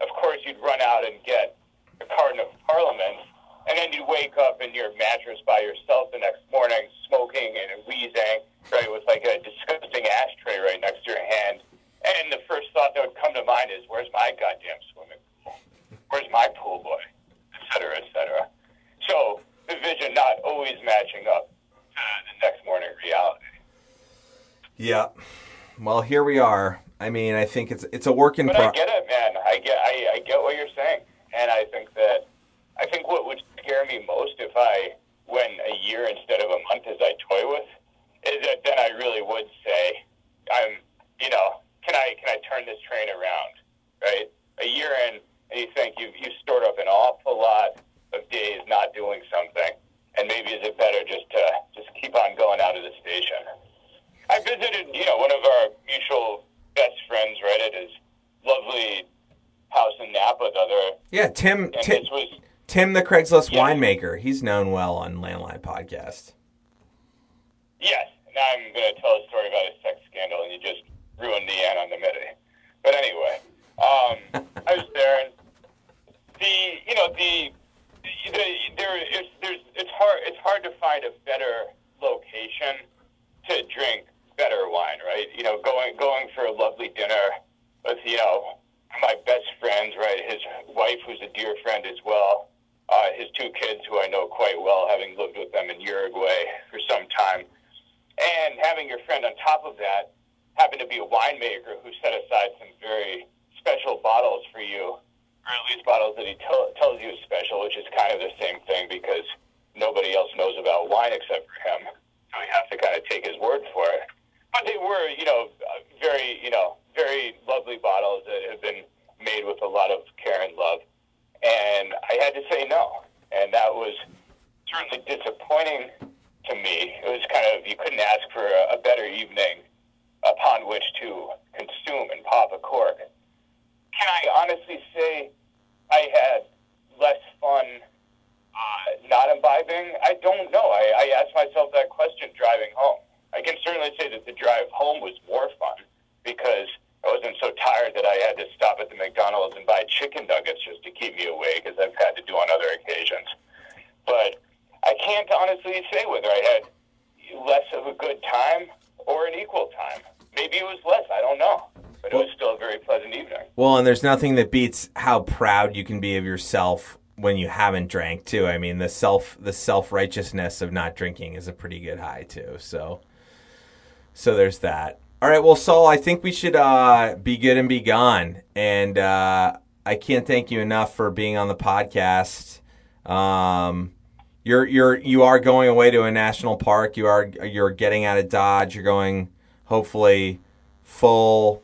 of course you'd run out and get a carton of Parliament, and then you'd wake up in your mattress by yourself the next morning, smoking and wheezing, right, with like a disgusting ashtray right next to your hand. And the first thought that would come to mind is, where's my goddamn swimming pool? Where's my pool boy? Et cetera, et cetera. So the vision not always matching up to the next morning reality. Yeah. Well, here we are. I mean, I think it's it's a work in But I get it, man. I get I, I get what you're saying, and I think that I think what would scare me most if I went a year instead of a month as I toy with is that then I really would say I'm you know can I can I turn this train around right a year in and you think you've you've stored up an awful lot of days not doing something and maybe is it better just to just keep on going out of the station. I visited you know one of our mutual best friends right at his lovely house in Napa the other Yeah, Tim Tim, this was Tim the Craigslist Yeah. winemaker. He's known well on Landline podcast. Yes. Now I'm going to tell a story about a sex scandal, and you just ruined the anonymity. But anyway, um, I was there, and the you know the, the there is there's it's hard it's hard to find a better location to drink better wine, right? You know, going going for a lovely dinner with you know my best friends, right? His wife, who's a dear friend having your friend on top of that happen to be a winemaker who set aside some very special bottles for you, or at least bottles that he tell tells you is special, which is kind of the same thing because nobody else knows about wine except for him. So you have to kind of take his word for it. But they were, you know, uh, very, you know, very lovely bottles that have been made with a lot of care and love. And I had to say no. And that was certainly disappointing to me. It was kind of, you couldn't ask for a, a better evening upon which to consume and pop a cork. Can I honestly say I had less fun uh, not imbibing? I don't know. I, I asked myself that question driving home. I can certainly say that the drive home was more fun because I wasn't so tired that I had to stop at the McDonald's and buy chicken nuggets just to keep me awake, as I've had to do on other occasions. But I can't honestly say whether I had less of a good time or an equal time. Maybe it was less. I don't know. But it was still a very pleasant evening. Well, and nothing that beats how proud you can be of yourself when you haven't drank too. I mean, the self the self righteousness of not drinking is a pretty good high too. So, so there's that. All right, well, Saul, I think we should uh, be good and be gone. And uh, I can't thank you enough for being on the podcast. Um, you're you're you are going away to a national park. You are you're getting out of Dodge. You're going hopefully full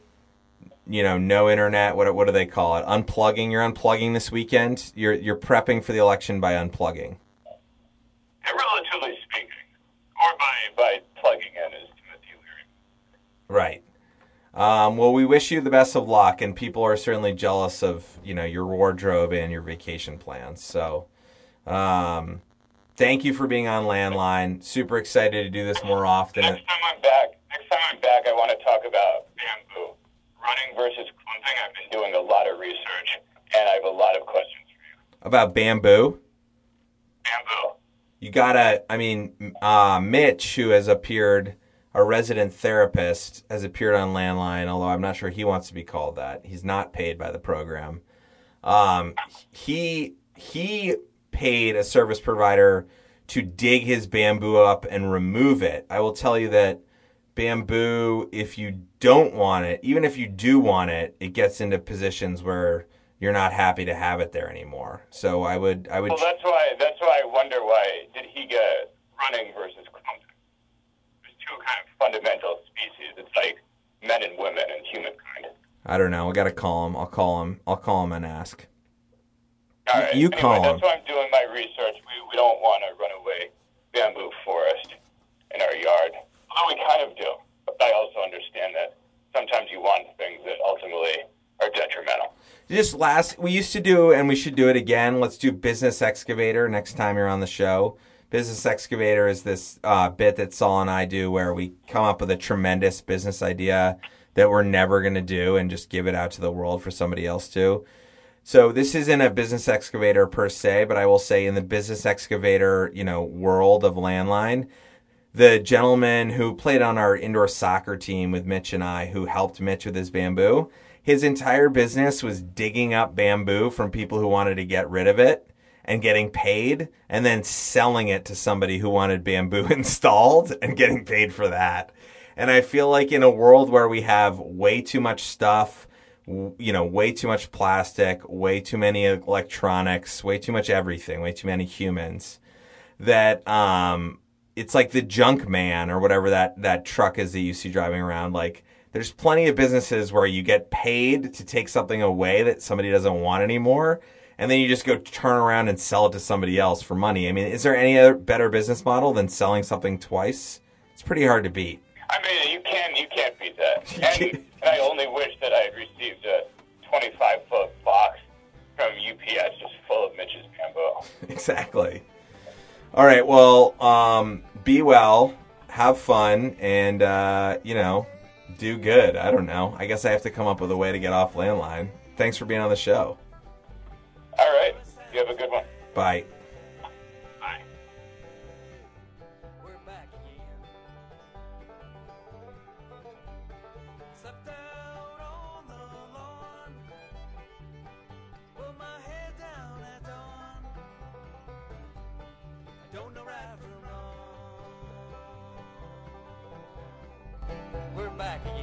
you know, no internet. What what do they call it? Unplugging. You're unplugging this weekend. You're you're prepping for the election by unplugging. Relatively speaking, or by by plugging in, as Timothy Leary. Right. Um, well, we wish you the best of luck, and people are certainly jealous of you know your wardrobe and your vacation plans. So, um, thank you for being on Landline. Super excited to do this more often. Next time I'm back, next time I'm back, I want to talk about bamboo, running versus clumping. I've been doing a lot of research, and I have a lot of questions for you. About bamboo. Bamboo. You gotta, I mean, uh, Mitch, who has appeared, a resident therapist, has appeared on Landline, although I'm not sure he wants to be called that. He's not paid by the program. Um, he he paid a service provider to dig his bamboo up and remove it. I will tell you that bamboo, if you don't want it, even if you do want it, it gets into positions where you're not happy to have it there anymore. So I would, I would. Well, that's why. That's why I wonder why did he get running versus clumping? There's two kind of fundamental species. It's like men and women and humankind. I don't know. I got to call him. I'll call him. I'll call him and ask. All right. You anyway, call him. That's why I'm doing my research. We, we don't want a runaway bamboo forest in our yard. Although we kind of do. I also understand that sometimes you want things that ultimately are detrimental. Just last, we used to do, and we should do it again. Let's do business excavator next time you're on the show. Business excavator is this uh, bit that Saul and I do where we come up with a tremendous business idea that we're never going to do and just give it out to the world for somebody else to. So this isn't a business excavator per se, but I will say in the business excavator, you know, world of landline, the gentleman who played on our indoor soccer team with Mitch and I, who helped Mitch with his bamboo, his entire business was digging up bamboo from people who wanted to get rid of it and getting paid and then selling it to somebody who wanted bamboo installed and getting paid for that. And I feel like in a world where we have way too much stuff, you know, way too much plastic, way too many electronics, way too much everything, way too many humans, that um, it's like the junk man or whatever that, that truck is that you see driving around. Like, there's plenty of businesses where you get paid to take something away that somebody doesn't want anymore. And then you just go turn around and sell it to somebody else for money. I mean, is there any other better business model than selling something twice? It's pretty hard to beat. I mean, you can you can't beat that. And, and I only wish that I had received a 25 foot box from UPS just full of Mitch's bamboo. exactly. All right. Well, um, be well, have fun, and uh, you know, do good. I don't know. I guess I have to come up with a way to get off landline. Thanks for being on the show. All right, you have a good one. Bye. Bye. Back